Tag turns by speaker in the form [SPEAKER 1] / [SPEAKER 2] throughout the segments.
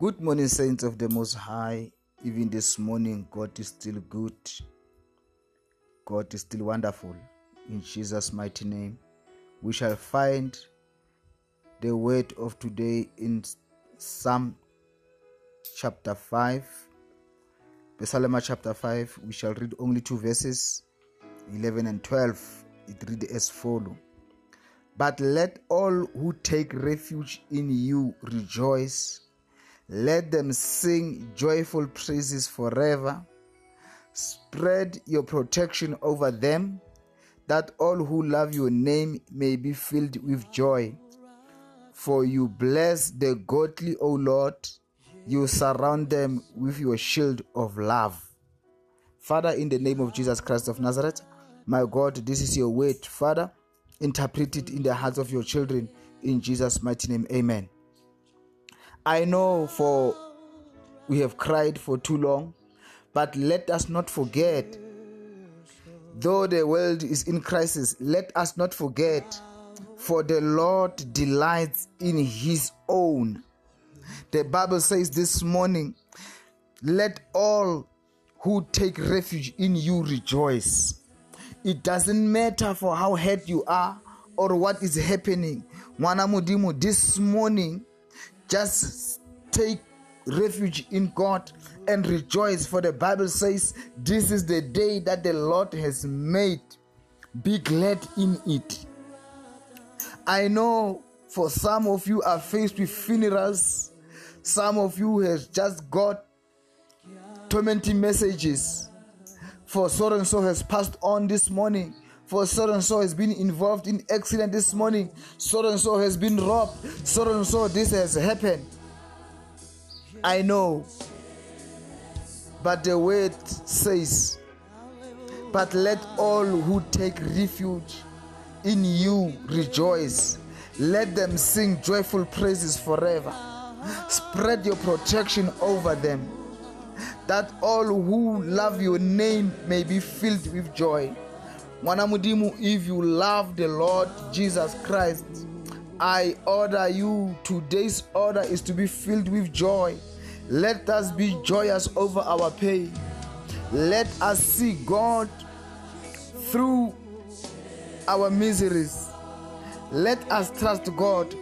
[SPEAKER 1] Good morning, saints of the Most High. Even this morning, God is still good. God is still wonderful. In Jesus' mighty name, we shall find the word of today in Psalm chapter 5. Psalm chapter 5, we shall read only two verses 11 and 12. It reads as follows But let all who take refuge in you rejoice let them sing joyful praises forever. Spread your protection over them, that all who love your name may be filled with joy. For you bless the godly, O Lord. You surround them with your shield of love. Father, in the name of Jesus Christ of Nazareth, my God, this is your word. Father, interpret it in the hearts of your children. In Jesus' mighty name, amen. I know for we have cried for too long, but let us not forget, though the world is in crisis, let us not forget, for the Lord delights in his own. The Bible says this morning, let all who take refuge in you rejoice. It doesn't matter for how hurt you are or what is happening. Mwana this morning, just take refuge in God and rejoice, for the Bible says, This is the day that the Lord has made. Be glad in it. I know for some of you are faced with funerals, some of you has just got tormenting messages. For so and so has passed on this morning for so and so has been involved in accident this morning. So and so has been robbed. So and so this has happened. I know. But the word says but let all who take refuge in you rejoice. Let them sing joyful praises forever. Spread your protection over them that all who love your name may be filled with joy Mwanamudimu, if you love the Lord Jesus Christ, I order you, today's order is to be filled with joy. Let us be joyous over our pain. Let us see God through our miseries. Let us trust God.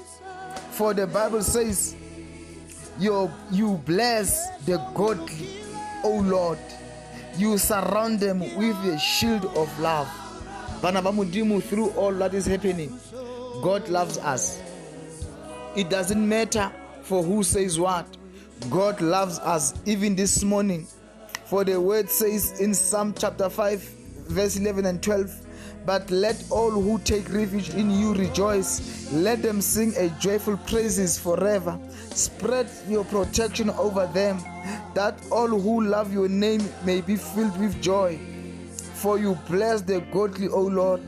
[SPEAKER 1] For the Bible says, you, you bless the godly, O Lord. You surround them with a shield of love. Through all that is happening, God loves us. It doesn't matter for who says what. God loves us even this morning. For the word says in Psalm chapter 5, verse 11 and 12, but let all who take refuge in you rejoice. Let them sing a joyful praises forever. Spread your protection over them, that all who love your name may be filled with joy. For you bless the godly, O Lord.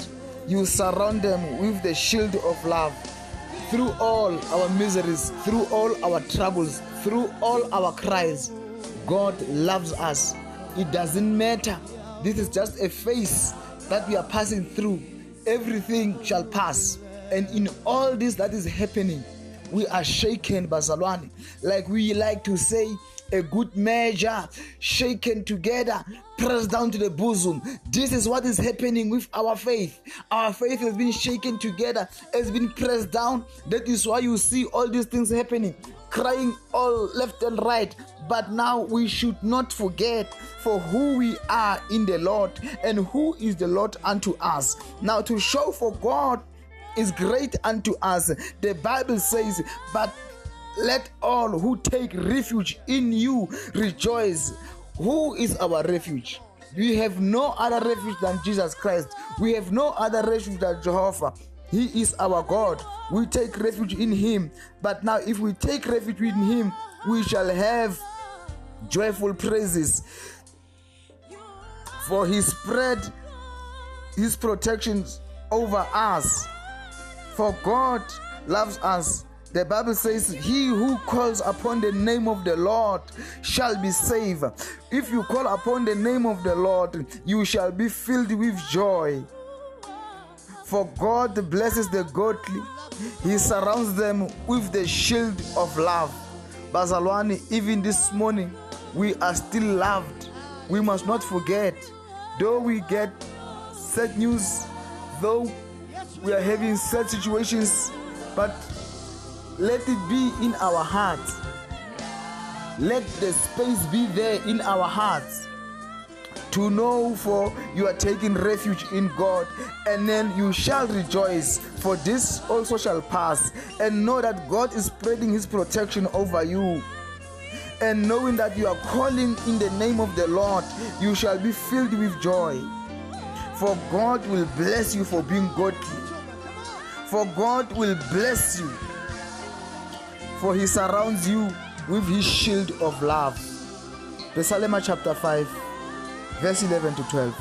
[SPEAKER 1] You surround them with the shield of love. Through all our miseries, through all our troubles, through all our cries, God loves us. It doesn't matter. This is just a phase that we are passing through. Everything shall pass. And in all this that is happening, we are shaken, Bazalwani. Like we like to say, a good measure, shaken together, pressed down to the bosom. This is what is happening with our faith. Our faith has been shaken together, has been pressed down. That is why you see all these things happening, crying all left and right. But now we should not forget for who we are in the Lord and who is the Lord unto us. Now, to show for God is great unto us. The Bible says, But let all who take refuge in you rejoice. Who is our refuge? We have no other refuge than Jesus Christ. We have no other refuge than Jehovah. He is our God. We take refuge in Him. But now, if we take refuge in Him, we shall have joyful praises. For He spread His protections over us. For God loves us the Bible says, He who calls upon the name of the Lord shall be saved. If you call upon the name of the Lord, you shall be filled with joy. For God blesses the godly, He surrounds them with the shield of love. Bazalwani, even this morning, we are still loved. We must not forget, though we get sad news, though we are having sad situations, but let it be in our hearts. Let the space be there in our hearts to know for you are taking refuge in God, and then you shall rejoice, for this also shall pass, and know that God is spreading His protection over you. And knowing that you are calling in the name of the Lord, you shall be filled with joy. For God will bless you for being godly. For God will bless you. For He surrounds you with His shield of love. Psalm chapter 5 verse 11 to 12.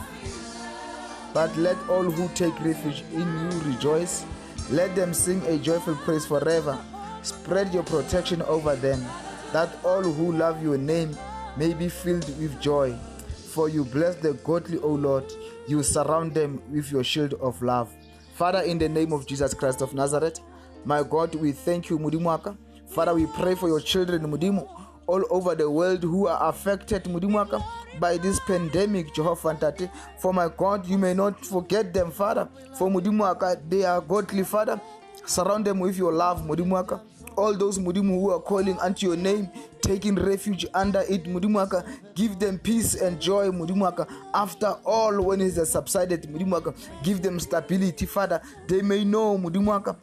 [SPEAKER 1] But let all who take refuge in you rejoice. Let them sing a joyful praise forever. Spread your protection over them, that all who love your name may be filled with joy. For you bless the godly, O Lord. You surround them with your shield of love. Father, in the name of Jesus Christ of Nazareth, my God, we thank you, Mudimuaka. Father, we pray for your children, Mudimu all over the world who are affected Mudimwaka by this pandemic, Jehovah Tate. For my God, you may not forget them, Father. For Mudimwaka, they are godly, Father. Surround them with your love, Mudimwaka. All those Mudimu who are calling unto your name, taking refuge under it, Mudimwaka, give them peace and joy. After all, when it has subsided, Mudimwaka, give them stability, Father. They may know, Mudimwaka,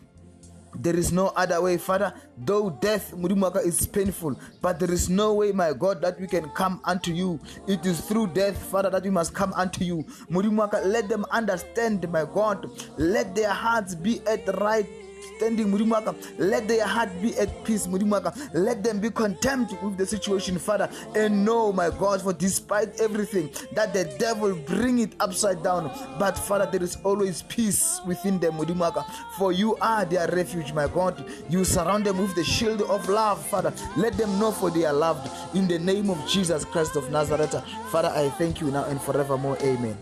[SPEAKER 1] there is no other way, Father. Though death, Mudimaka, is painful, but there is no way, my God, that we can come unto you. It is through death, Father, that we must come unto you. Mudimaka, let them understand, my God. Let their hearts be at right standing Murimaka. Let their heart be at peace, Murimaka. Let them be content with the situation, Father. And know, my God, for despite everything that the devil bring it upside down, but Father, there is always peace within them, Murimaka. For you are their refuge, my God. You surround them with the shield of love, Father. Let them know for they are loved. In the name of Jesus Christ of Nazareth, Father, I thank you now and forevermore. Amen.